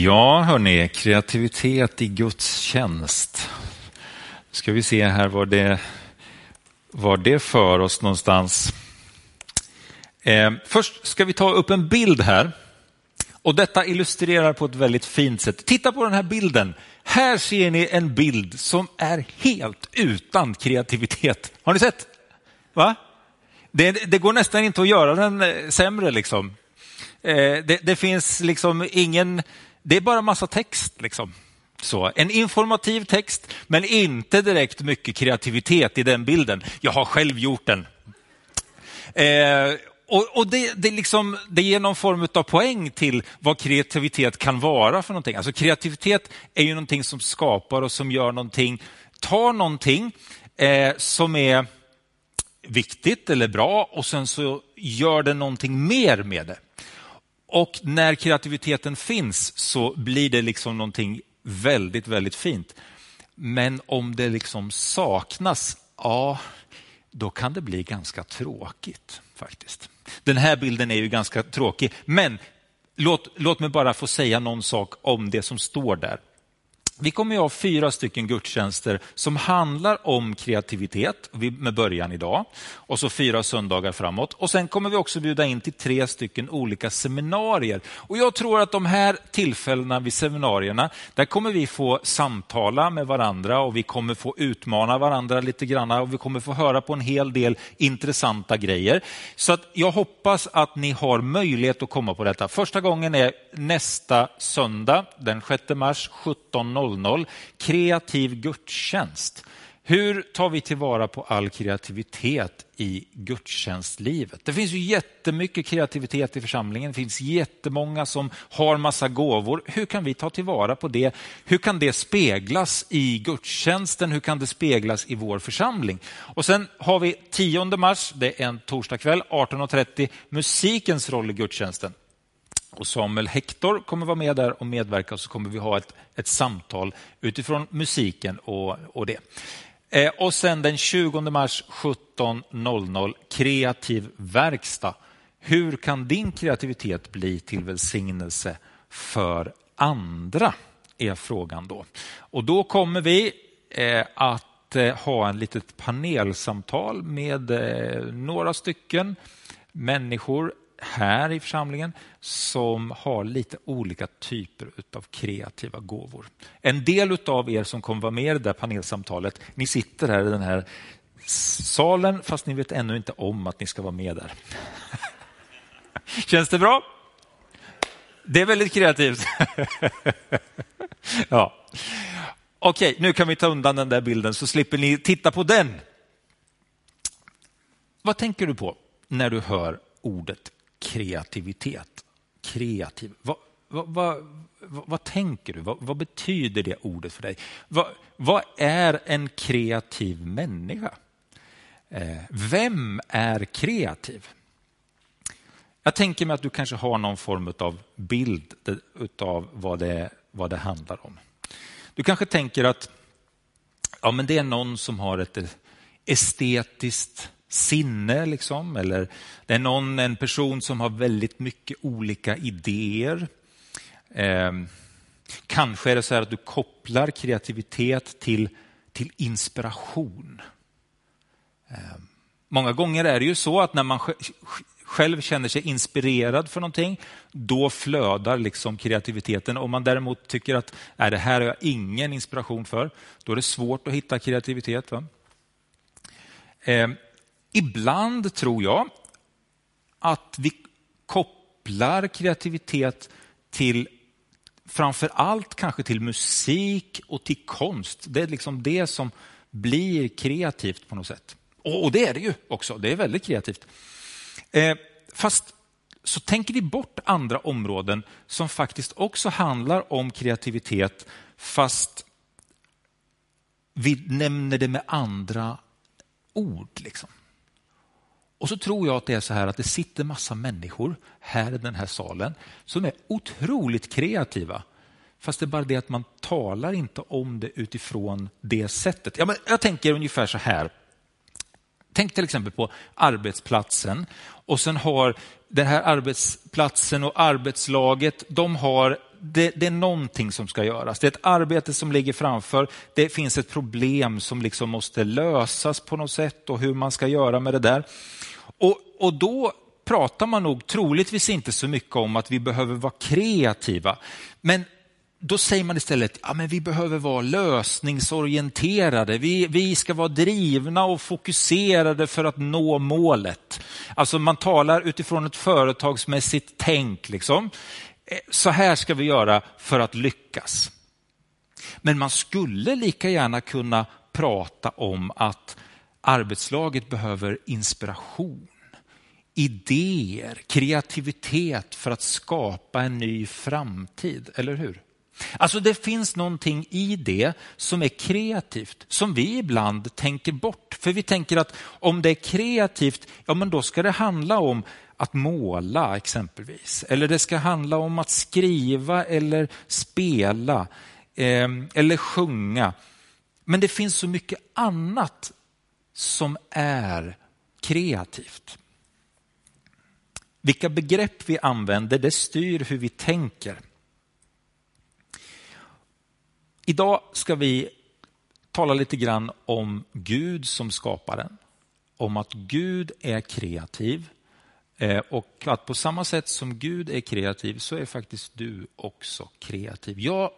Ja, hörni, kreativitet i Guds tjänst. Nu Ska vi se här var det, var det för oss någonstans. Eh, först ska vi ta upp en bild här. Och Detta illustrerar på ett väldigt fint sätt. Titta på den här bilden. Här ser ni en bild som är helt utan kreativitet. Har ni sett? Va? Det, det går nästan inte att göra den eh, sämre. Liksom. Eh, det, det finns liksom ingen det är bara massa text. Liksom. Så, en informativ text, men inte direkt mycket kreativitet i den bilden. Jag har själv gjort den. Eh, och, och det, det, liksom, det ger någon form av poäng till vad kreativitet kan vara för någonting. Alltså kreativitet är ju någonting som skapar och som gör någonting, tar någonting eh, som är viktigt eller bra och sen så gör det någonting mer med det. Och när kreativiteten finns så blir det liksom någonting väldigt, väldigt fint. Men om det liksom saknas, ja, då kan det bli ganska tråkigt faktiskt. Den här bilden är ju ganska tråkig, men låt, låt mig bara få säga någon sak om det som står där. Vi kommer att ha fyra stycken gudstjänster som handlar om kreativitet med början idag och så fyra söndagar framåt. Och Sen kommer vi också bjuda in till tre stycken olika seminarier. Och Jag tror att de här tillfällena vid seminarierna, där kommer vi få samtala med varandra och vi kommer få utmana varandra lite grann och vi kommer få höra på en hel del intressanta grejer. Så att jag hoppas att ni har möjlighet att komma på detta. Första gången är nästa söndag, den 6 mars 17.00 00. Kreativ gudstjänst. Hur tar vi tillvara på all kreativitet i gudstjänstlivet? Det finns ju jättemycket kreativitet i församlingen. Det finns jättemånga som har massa gåvor. Hur kan vi ta tillvara på det? Hur kan det speglas i gudstjänsten? Hur kan det speglas i vår församling? Och Sen har vi 10 mars, det är en torsdagkväll, 18.30, musikens roll i gudstjänsten. Och Samuel Hector kommer vara med där och medverka och så kommer vi ha ett, ett samtal utifrån musiken och, och det. Eh, och sen den 20 mars 17.00 kreativ verkstad. Hur kan din kreativitet bli till välsignelse för andra? Är frågan då. Och då kommer vi eh, att eh, ha en litet panelsamtal med eh, några stycken människor här i församlingen som har lite olika typer av kreativa gåvor. En del av er som kommer vara med i det där panelsamtalet, ni sitter här i den här salen fast ni vet ännu inte om att ni ska vara med där. Känns det bra? Det är väldigt kreativt. ja. Okej, nu kan vi ta undan den där bilden så slipper ni titta på den. Vad tänker du på när du hör ordet kreativitet. Kreativ. Vad, vad, vad, vad tänker du? vad, betyder det ordet för dig? Vad, är en kreativ människa? Eh, vem är kreativ? Jag tänker mig att du kanske har någon form av bild av vad det, vad det handlar om. Du kanske tänker att ja, men det är någon som har ett eh, estetiskt sinne, liksom, eller det är någon, en person som har väldigt mycket olika idéer. Eh, kanske är det så här att du kopplar kreativitet till, till inspiration. Eh, många gånger är det ju så att när man själv känner sig inspirerad för någonting, då flödar liksom kreativiteten. Om man däremot tycker att Nej, det här har jag ingen inspiration för, då är det svårt att hitta kreativitet. Va? Eh, Ibland tror jag att vi kopplar kreativitet till framför allt kanske till musik och till konst. Det är liksom det som blir kreativt på något sätt. Och, det är det ju också, det är väldigt kreativt. Eh, fast så tänker vi bort andra områden som faktiskt också handlar om kreativitet fast vi nämner det med andra ord. Liksom. Och så tror jag att det är så här att det sitter massa människor här i den här salen som är otroligt kreativa. Fast det är bara det att man talar inte om det utifrån det sättet. Ja, men jag tänker ungefär så här. Tänk till exempel på arbetsplatsen och sen har den här arbetsplatsen och arbetslaget, de har det, det, är någonting som ska göras. Det är ett arbete som ligger framför. Det finns ett problem som liksom måste lösas på något sätt och hur man ska göra med det där. Och, och då pratar man nog troligtvis inte så mycket om att vi behöver vara kreativa. Men då säger man istället att ja, vi behöver vara lösningsorienterade. Vi, vi ska vara drivna och fokuserade för att nå målet. Alltså man talar utifrån ett företagsmässigt tänk. Liksom. Eh, så här ska vi göra för att lyckas. Men man skulle lika gärna kunna prata om att arbetslaget behöver inspiration idéer, kreativitet för att skapa en ny framtid, eller hur? Alltså det finns någonting i det som är kreativt, som vi ibland tänker bort. För vi tänker att om det är kreativt, ja men då ska det handla om att måla exempelvis. Eller det ska handla om att skriva eller spela eh, eller sjunga. Men det finns så mycket annat som är kreativt. Vilka begrepp vi använder, det styr hur vi tänker. Idag ska vi tala lite grann om Gud som skaparen. Om att Gud är kreativ eh, och att på samma sätt som Gud är kreativ så är faktiskt du också kreativ. Jag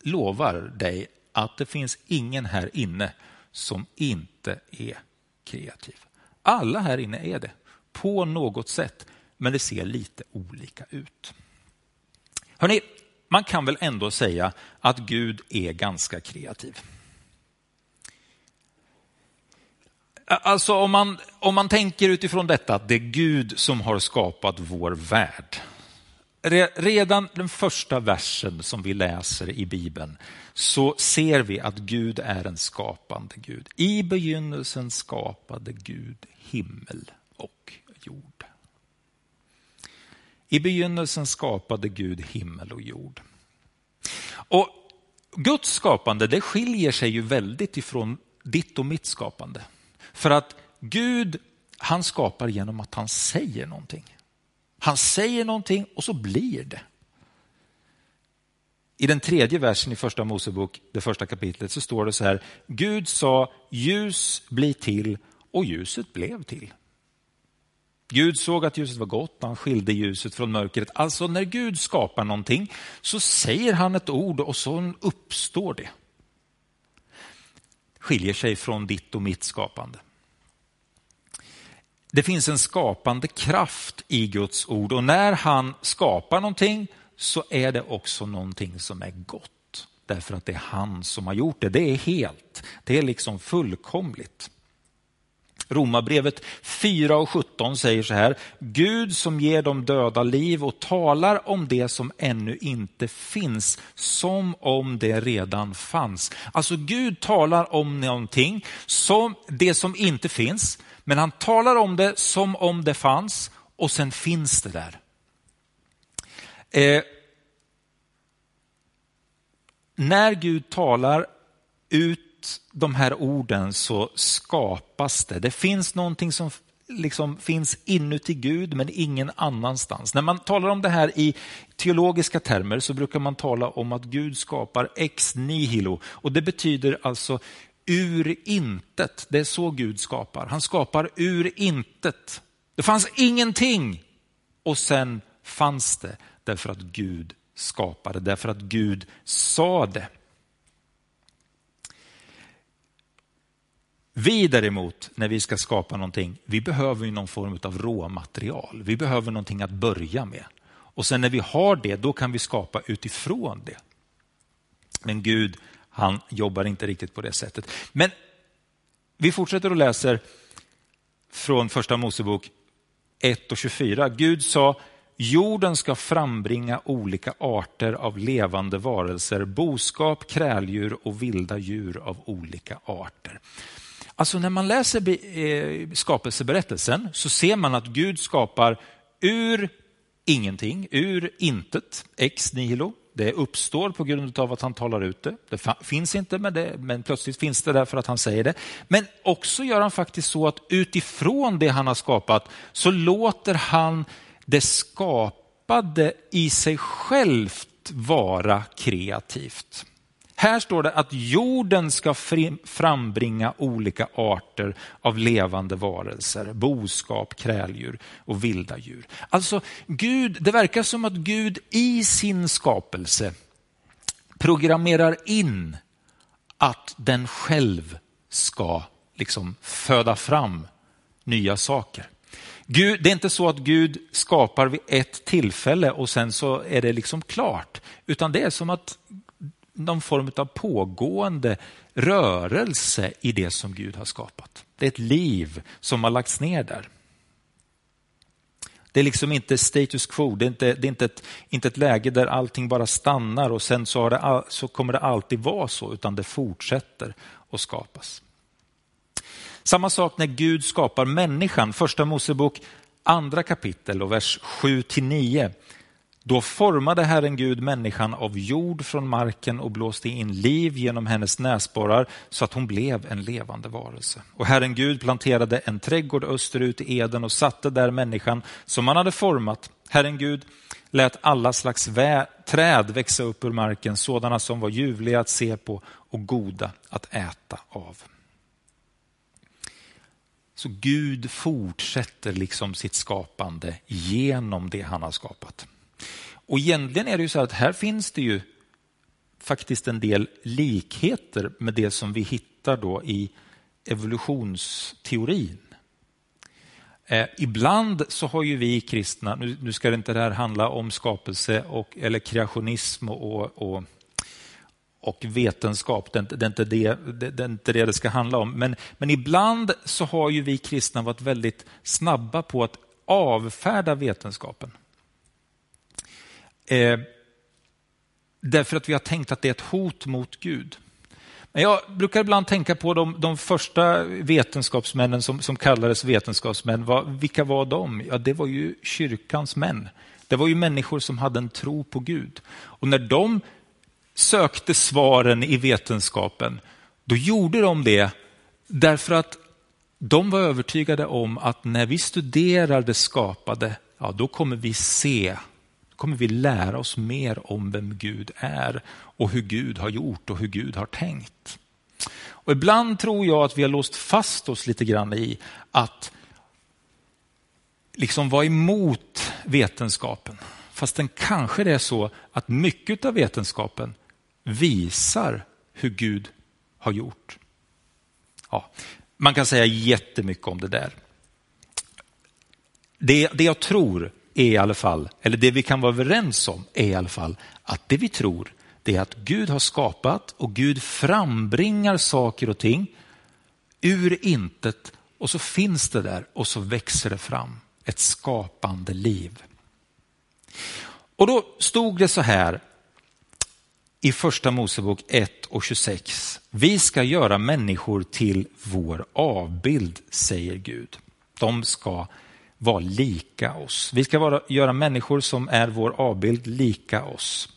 lovar dig att det finns ingen här inne som inte är kreativ. Alla här inne är det på något sätt, men det ser lite olika ut. Hörrni, man kan väl ändå säga att Gud är ganska kreativ. Alltså om man, om man tänker utifrån detta att det är Gud som har skapat vår värld. Redan den första versen som vi läser i Bibeln så ser vi att Gud är en skapande Gud. I begynnelsen skapade Gud himmel och jord. I begynnelsen skapade Gud himmel och jord. Och Guds skapande det skiljer sig ju väldigt ifrån ditt och mitt skapande. För att Gud han skapar genom att han säger någonting. Han säger någonting och så blir det. I den tredje versen i första Mosebok, det första kapitlet, så står det så här. Gud sa ljus bli till och ljuset blev till. Gud såg att ljuset var gott och han skilde ljuset från mörkret. Alltså när Gud skapar någonting så säger han ett ord och så uppstår det. Skiljer sig från ditt och mitt skapande. Det finns en skapande kraft i Guds ord och när han skapar någonting så är det också någonting som är gott. Därför att det är han som har gjort det. Det är helt, det är liksom fullkomligt. Romarbrevet 4 och 17 säger så här. Gud som ger de döda liv och talar om det som ännu inte finns som om det redan fanns. Alltså Gud talar om någonting, som det som inte finns, men han talar om det som om det fanns och sen finns det där. Eh, när Gud talar ut de här orden så skapas det. Det finns någonting som liksom finns inuti Gud men ingen annanstans. När man talar om det här i teologiska termer så brukar man tala om att Gud skapar ex nihilo och det betyder alltså ur intet. Det är så Gud skapar. Han skapar ur intet. Det fanns ingenting och sen fanns det därför att Gud skapade, därför att Gud sa det. Vi däremot, när vi ska skapa någonting, vi behöver någon form av råmaterial. Vi behöver någonting att börja med. Och sen när vi har det, då kan vi skapa utifrån det. Men Gud, han jobbar inte riktigt på det sättet. Men vi fortsätter och läser från första Mosebok 1 och 24. Gud sa, jorden ska frambringa olika arter av levande varelser, boskap, kräldjur och vilda djur av olika arter. Alltså när man läser eh, skapelseberättelsen så ser man att Gud skapar ur ingenting, ur intet, ex nihilo. Det uppstår på grund av att han talar ut det. Det finns inte, men, det, men plötsligt finns det därför att han säger det. Men också gör han faktiskt så att utifrån det han har skapat så låter han det skapade i sig självt vara kreativt. Här står det att jorden ska frambringa olika arter av levande varelser, boskap, kräldjur och vilda djur. Alltså Gud, det verkar som att Gud i sin skapelse programmerar in att den själv ska liksom föda fram nya saker. Gud, det är inte så att Gud skapar vid ett tillfälle och sen så är det liksom klart, utan det är som att någon form av pågående rörelse i det som Gud har skapat. Det är ett liv som har lagts ner där. Det är liksom inte status quo, det är inte, det är inte, ett, inte ett läge där allting bara stannar och sen så, det, så kommer det alltid vara så, utan det fortsätter att skapas. Samma sak när Gud skapar människan, första Mosebok andra kapitel och vers 7 till 9. Då formade Herren Gud människan av jord från marken och blåste in liv genom hennes näsborrar så att hon blev en levande varelse. Och Herren Gud planterade en trädgård österut i Eden och satte där människan som han hade format. Herren Gud lät alla slags träd växa upp ur marken, sådana som var ljuvliga att se på och goda att äta av. Så Gud fortsätter liksom sitt skapande genom det han har skapat. Och egentligen är det ju så att här finns det ju faktiskt en del likheter med det som vi hittar då i evolutionsteorin. Eh, ibland så har ju vi kristna, nu, nu ska det inte det här handla om skapelse och, eller kreationism och, och, och vetenskap, det, det, är inte det, det, det är inte det det ska handla om. Men, men ibland så har ju vi kristna varit väldigt snabba på att avfärda vetenskapen. Eh, därför att vi har tänkt att det är ett hot mot Gud. Men jag brukar ibland tänka på de, de första vetenskapsmännen som, som kallades vetenskapsmän. Var, vilka var de? Ja, det var ju kyrkans män. Det var ju människor som hade en tro på Gud. Och när de sökte svaren i vetenskapen, då gjorde de det därför att de var övertygade om att när vi studerar det skapade, ja, då kommer vi se kommer vi lära oss mer om vem Gud är och hur Gud har gjort och hur Gud har tänkt. Och ibland tror jag att vi har låst fast oss lite grann i att liksom vara emot vetenskapen. Fastän kanske det är så att mycket av vetenskapen visar hur Gud har gjort. Ja, man kan säga jättemycket om det där. Det, det jag tror är i alla fall, eller det vi kan vara överens om är i alla fall att det vi tror det är att Gud har skapat och Gud frambringar saker och ting ur intet och så finns det där och så växer det fram ett skapande liv. Och då stod det så här i första Mosebok 1 och 26. Vi ska göra människor till vår avbild, säger Gud. De ska vara lika oss. Vi ska vara, göra människor som är vår avbild lika oss.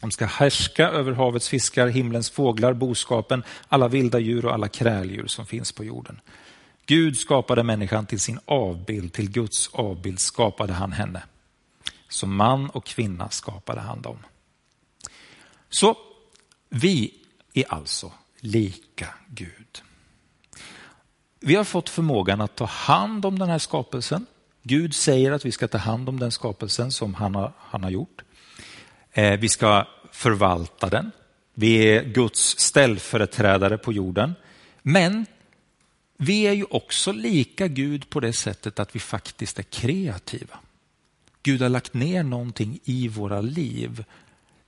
De ska härska över havets fiskar, himlens fåglar, boskapen, alla vilda djur och alla kräldjur som finns på jorden. Gud skapade människan till sin avbild, till Guds avbild skapade han henne. Som man och kvinna skapade han dem. Så vi är alltså lika Gud. Vi har fått förmågan att ta hand om den här skapelsen. Gud säger att vi ska ta hand om den skapelsen som han har, han har gjort. Eh, vi ska förvalta den. Vi är Guds ställföreträdare på jorden. Men vi är ju också lika Gud på det sättet att vi faktiskt är kreativa. Gud har lagt ner någonting i våra liv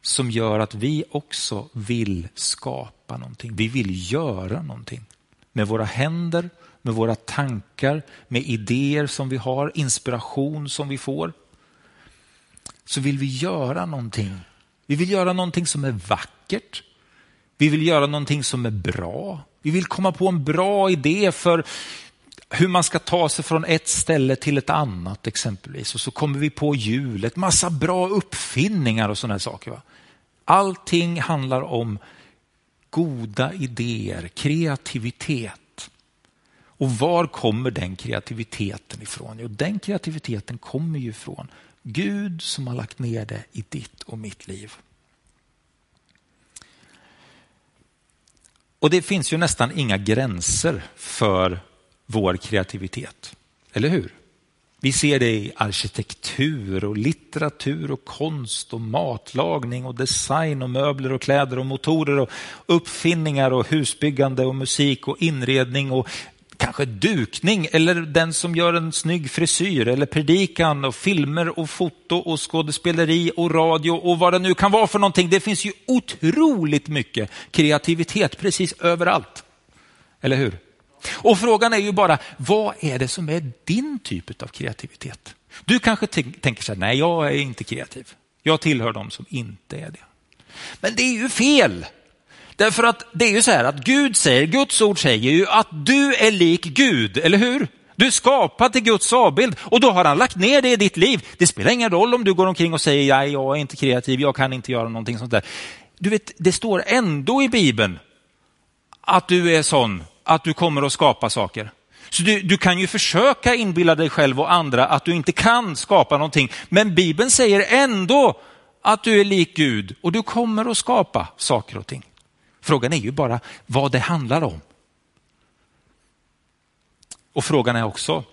som gör att vi också vill skapa någonting. Vi vill göra någonting med våra händer, med våra tankar, med idéer som vi har, inspiration som vi får. Så vill vi göra någonting. Vi vill göra någonting som är vackert. Vi vill göra någonting som är bra. Vi vill komma på en bra idé för hur man ska ta sig från ett ställe till ett annat exempelvis. Och så kommer vi på hjulet, massa bra uppfinningar och sådana saker. Va? Allting handlar om goda idéer, kreativitet. Och var kommer den kreativiteten ifrån? Jo, den kreativiteten kommer ju ifrån Gud som har lagt ner det i ditt och mitt liv. Och det finns ju nästan inga gränser för vår kreativitet, eller hur? Vi ser det i arkitektur och litteratur och konst och matlagning och design och möbler och kläder och motorer och uppfinningar och husbyggande och musik och inredning och kanske dukning eller den som gör en snygg frisyr eller predikan och filmer och foto och skådespeleri och radio och vad det nu kan vara för någonting. Det finns ju otroligt mycket kreativitet precis överallt. Eller hur? Och frågan är ju bara, vad är det som är din typ av kreativitet? Du kanske tänker så här, nej jag är inte kreativ. Jag tillhör de som inte är det. Men det är ju fel. Därför att det är ju så här att Gud säger, Guds ord säger ju att du är lik Gud, eller hur? Du är skapad till Guds avbild och då har han lagt ner det i ditt liv. Det spelar ingen roll om du går omkring och säger, nej jag är inte kreativ, jag kan inte göra någonting sånt där. Du vet, det står ändå i Bibeln att du är sån att du kommer att skapa saker. Så du, du, kan ju försöka inbilla dig själv och andra att du inte kan skapa någonting. Men Bibeln säger ändå att du är lik Gud och du kommer att skapa saker och ting. Frågan är ju bara vad det handlar om. Och frågan är också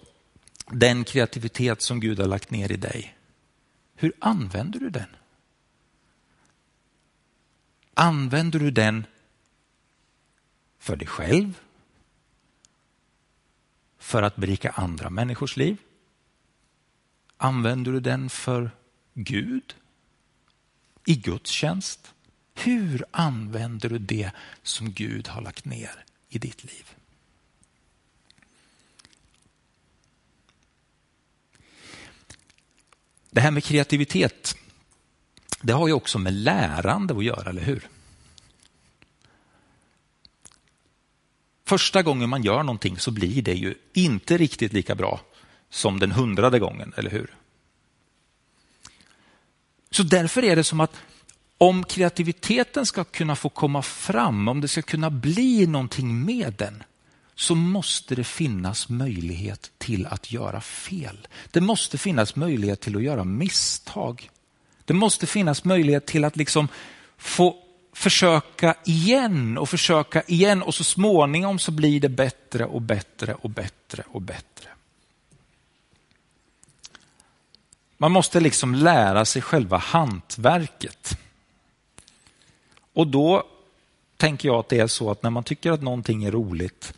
den kreativitet som Gud har lagt ner i dig. Hur använder du den? Använder du den för dig själv? För att berika andra människors liv? Använder du den för Gud? I Guds tjänst? Hur använder du det som Gud har lagt ner i ditt liv? Det här med kreativitet, det har ju också med lärande att göra, eller hur? Första gången man gör någonting så blir det ju inte riktigt lika bra som den hundrade gången, eller hur? Så därför är det som att om kreativiteten ska kunna få komma fram, om det ska kunna bli någonting med den, så måste det finnas möjlighet till att göra fel. Det måste finnas möjlighet till att göra misstag. Det måste finnas möjlighet till att liksom få försöka igen och försöka igen och så småningom så blir det bättre och bättre och bättre och bättre. Man måste liksom lära sig själva hantverket. Och då tänker jag att det är så att när man tycker att någonting är roligt,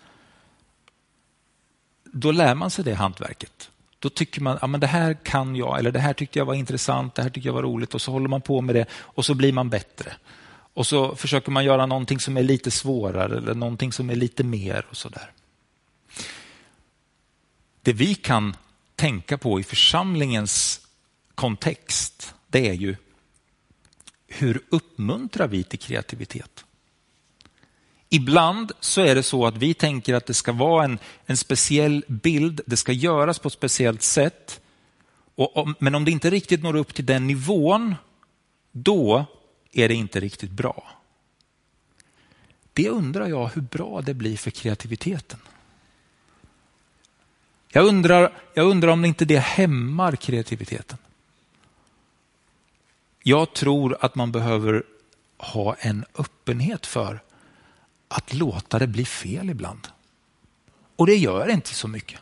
då lär man sig det hantverket. Då tycker man, ja det här kan jag, eller det här tyckte jag var intressant, det här tyckte jag var roligt och så håller man på med det och så blir man bättre. Och så försöker man göra någonting som är lite svårare eller någonting som är lite mer och sådär. Det vi kan tänka på i församlingens kontext, det är ju hur uppmuntrar vi till kreativitet? Ibland så är det så att vi tänker att det ska vara en, en speciell bild, det ska göras på ett speciellt sätt. Och om, men om det inte riktigt når upp till den nivån, då är det inte riktigt bra. Det undrar jag hur bra det blir för kreativiteten. Jag undrar, jag undrar om inte det hämmar kreativiteten. Jag tror att man behöver ha en öppenhet för att låta det bli fel ibland. Och det gör inte så mycket.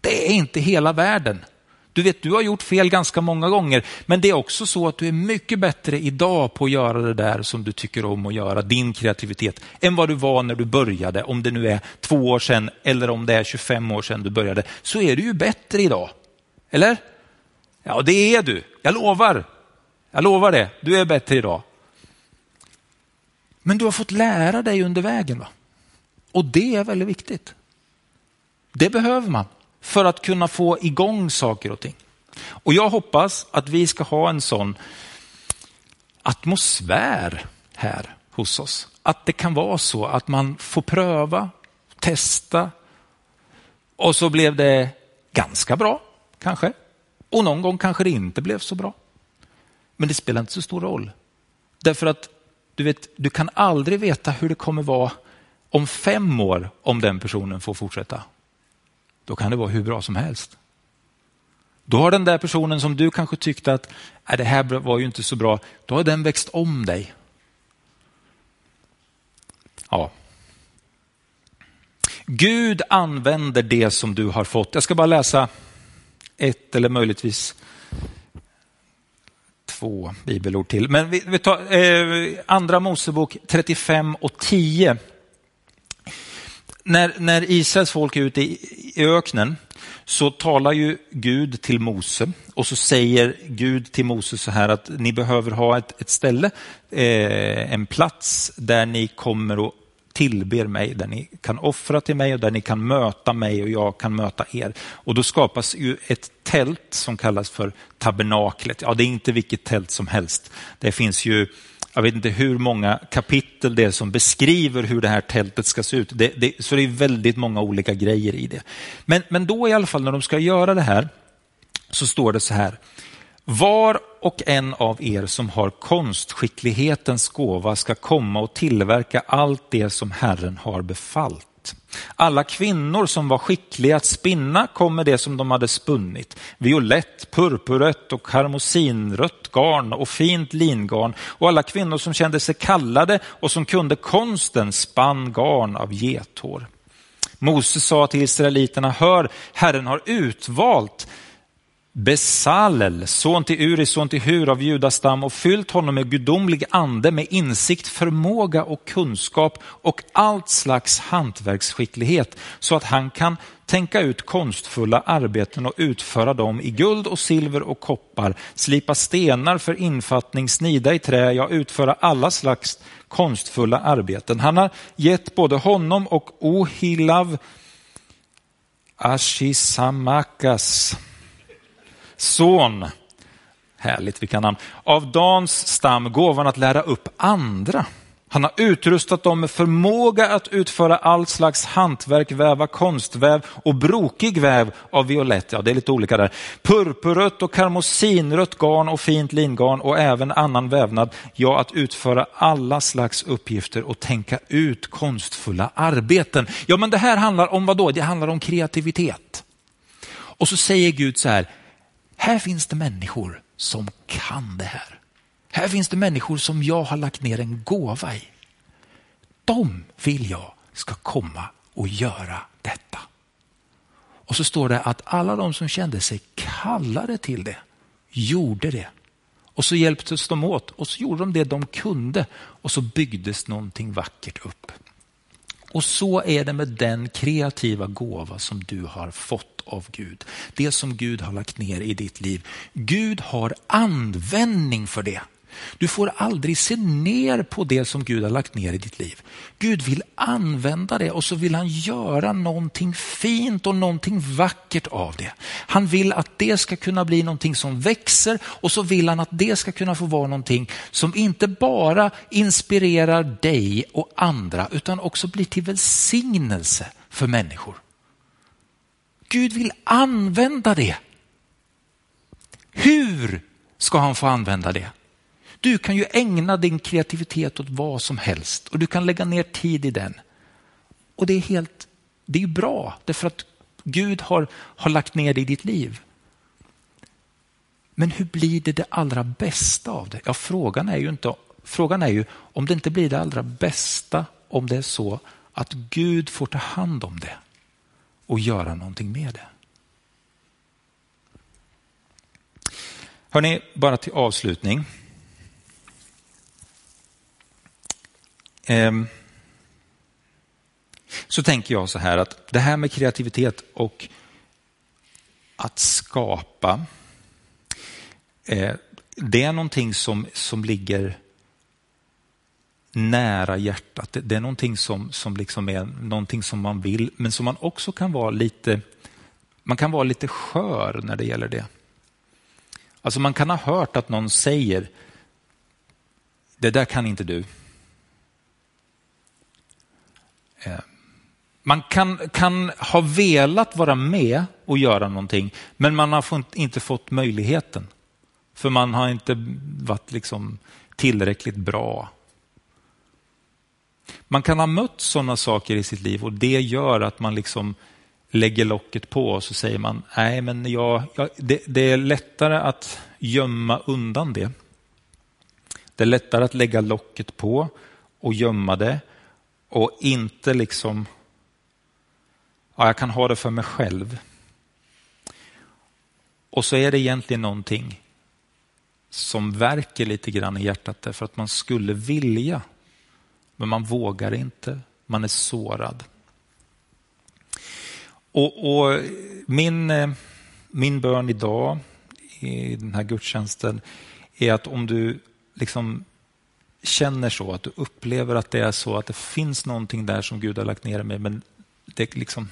Det är inte hela världen. Du vet, du har gjort fel ganska många gånger, men det är också så att du är mycket bättre idag på att göra det där som du tycker om att göra, din kreativitet, än vad du var när du började. Om det nu är två år sedan eller om det är 25 år sedan du började, så är du ju bättre idag. Eller? Ja, det är du. Jag lovar. Jag lovar det, du är bättre idag. Men du har fått lära dig under vägen. va? Och det är väldigt viktigt. Det behöver man för att kunna få igång saker och ting. Och jag hoppas att vi ska ha en sån atmosfär här hos oss. Att det kan vara så att man får pröva, testa och så blev det ganska bra kanske. Och någon gång kanske det inte blev så bra. Men det spelar inte så stor roll. Därför att du, vet, du kan aldrig veta hur det kommer vara om fem år om den personen får fortsätta. Då kan det vara hur bra som helst. Då har den där personen som du kanske tyckte att äh, det här var ju inte så bra, då har den växt om dig. Ja. Gud använder det som du har fått. Jag ska bara läsa ett eller möjligtvis två bibelord till. Men vi, vi tar eh, Andra Mosebok 35 och 10. När, när Israels folk är ute i, i öknen så talar ju Gud till Mose och så säger Gud till Mose så här att ni behöver ha ett, ett ställe, eh, en plats där ni kommer och tillber mig, där ni kan offra till mig och där ni kan möta mig och jag kan möta er. Och då skapas ju ett tält som kallas för tabernaklet. Ja, det är inte vilket tält som helst. Det finns ju jag vet inte hur många kapitel det är som beskriver hur det här tältet ska se ut. Det, det, så det är väldigt många olika grejer i det. Men, men då i alla fall när de ska göra det här så står det så här. Var och en av er som har konstskicklighetens gåva ska komma och tillverka allt det som Herren har befallt. Alla kvinnor som var skickliga att spinna kom med det som de hade spunnit. Violett, purpurrött och karmosinrött garn och fint lingarn. Och alla kvinnor som kände sig kallade och som kunde konsten spann garn av gethår. Moses sa till israeliterna, hör, Herren har utvalt Besalel, son till Uri, son till Hur av judastam och fyllt honom med gudomlig ande med insikt, förmåga och kunskap och allt slags hantverksskicklighet så att han kan tänka ut konstfulla arbeten och utföra dem i guld och silver och koppar, slipa stenar för infattning, snida i trä, ja utföra alla slags konstfulla arbeten. Han har gett både honom och Ohilav Ashisamakas son, härligt vilka namn, av Dans stam gåvan att lära upp andra. Han har utrustat dem med förmåga att utföra all slags hantverk, väva konstväv och brokig väv av violett. Ja, det är lite olika där. Purpurrött och karmosinrött garn och fint lingarn och även annan vävnad. Ja, att utföra alla slags uppgifter och tänka ut konstfulla arbeten. Ja, men det här handlar om vad då? Det handlar om kreativitet. Och så säger Gud så här, här finns det människor som kan det här. Här finns det människor som jag har lagt ner en gåva i. De vill jag ska komma och göra detta. Och så står det att alla de som kände sig kallade till det gjorde det. Och så hjälptes de åt och så gjorde de det de kunde och så byggdes någonting vackert upp. Och så är det med den kreativa gåva som du har fått av Gud. Det som Gud har lagt ner i ditt liv. Gud har användning för det. Du får aldrig se ner på det som Gud har lagt ner i ditt liv. Gud vill använda det och så vill han göra någonting fint och någonting vackert av det. Han vill att det ska kunna bli någonting som växer och så vill han att det ska kunna få vara någonting som inte bara inspirerar dig och andra utan också blir till välsignelse för människor. Gud vill använda det. Hur ska han få använda det? Du kan ju ägna din kreativitet åt vad som helst och du kan lägga ner tid i den. Och det är helt, det är bra därför att Gud har, har lagt ner det i ditt liv. Men hur blir det det allra bästa av det? Ja, frågan är ju inte, frågan är ju om det inte blir det allra bästa om det är så att Gud får ta hand om det och göra någonting med det. Hörrni, bara till avslutning. Ehm, så tänker jag så här att det här med kreativitet och att skapa, eh, det är någonting som, som ligger nära hjärtat. Det, det är någonting som, som liksom är någonting som man vill, men som man också kan vara lite, man kan vara lite skör när det gäller det. Alltså man kan ha hört att någon säger, det där kan inte du. Eh, Eh, man kan, kan ha velat vara med och göra någonting, men man har inte fått möjligheten. För man har inte varit liksom tillräckligt bra man kan ha mött sådana saker i sitt liv och det gör att man liksom lägger locket på och så säger man, nej men jag, jag det, det, är lättare att gömma undan det. Det är lättare att lägga locket på och gömma det och inte liksom, ja jag kan ha det för mig själv. Och så är det egentligen någonting som verkar lite grann i hjärtat därför att man skulle vilja, men man vågar inte, man är sårad. Och, och min, eh, min bön idag i den här gudstjänsten är att om du liksom känner så, att du upplever att det är så, att det finns någonting där som Gud har lagt ner i mig, men det, liksom,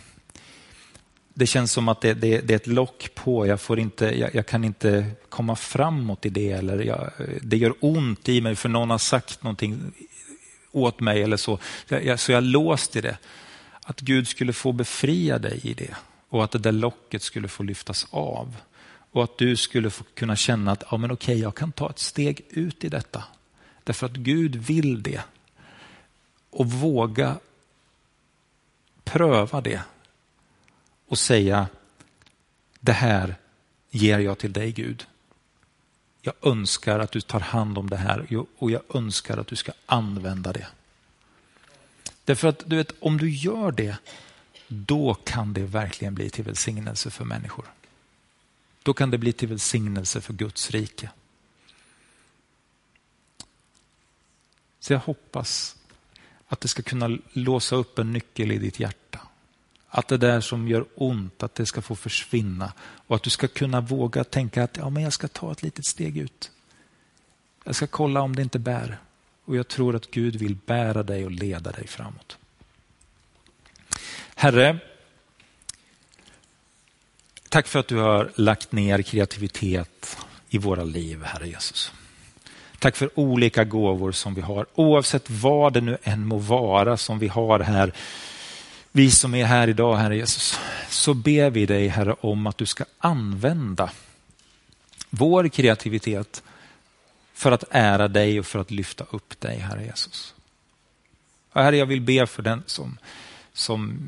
det känns som att det, det, det är ett lock på, jag, får inte, jag, jag, kan inte komma framåt i det, eller jag, det gör ont i mig för någon har sagt någonting åt mig eller så, jag, så jag är låst i det. Att Gud skulle få befria dig i det och att det där locket skulle få lyftas av. Och att du skulle få kunna känna att ja, men okej, jag kan ta ett steg ut i detta. Därför att Gud vill det. Och våga pröva det och säga det här ger jag till dig Gud. Jag önskar att du tar hand om det här och jag önskar att du ska använda det. Därför att du vet, om du gör det, då kan det verkligen bli till välsignelse för människor. Då kan det bli till välsignelse för Guds rike. Så jag hoppas att det ska kunna låsa upp en nyckel i ditt hjärta. Att det där som gör ont, att det ska få försvinna och att du ska kunna våga tänka att ja, men jag ska ta ett litet steg ut. Jag ska kolla om det inte bär. Och jag tror att Gud vill bära dig och leda dig framåt. Herre, tack för att du har lagt ner kreativitet i våra liv, Herre Jesus. Tack för olika gåvor som vi har, oavsett vad det nu än må vara som vi har här. Vi som är här idag, Herre Jesus, så ber vi dig, Herre, om att du ska använda vår kreativitet för att ära dig och för att lyfta upp dig, Herre Jesus. Och herre, jag vill be för den som, som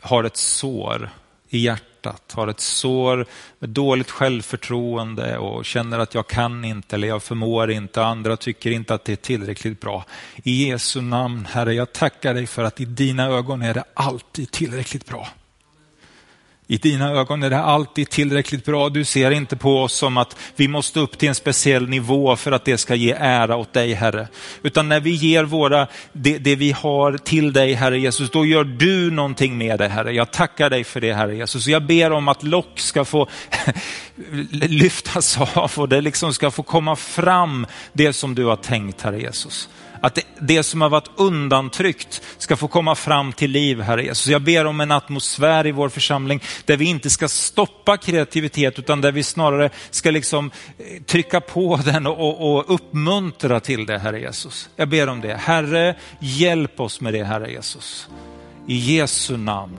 har ett sår i hjärtat, har ett sår med dåligt självförtroende och känner att jag kan inte eller jag förmår inte, andra tycker inte att det är tillräckligt bra. I Jesu namn, Herre, jag tackar dig för att i dina ögon är det alltid tillräckligt bra. I dina ögon är det alltid tillräckligt bra. Du ser inte på oss som att vi måste upp till en speciell nivå för att det ska ge ära åt dig, Herre. Utan när vi ger våra, det, det vi har till dig, Herre Jesus, då gör du någonting med det, Herre. Jag tackar dig för det, Herre Jesus. Jag ber om att lock ska få lyftas av och det liksom ska få komma fram, det som du har tänkt, Herre Jesus. Att det, det, som har varit undantryckt ska få komma fram till liv, Herre Jesus. Jag ber om en atmosfär i vår församling där vi inte ska stoppa kreativitet utan där vi snarare ska liksom eh, trycka på den och, och uppmuntra till det, Herre Jesus. Jag ber om det. Herre, hjälp oss med det, Herre Jesus. I Jesu namn.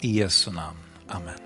I Jesu namn. Amen.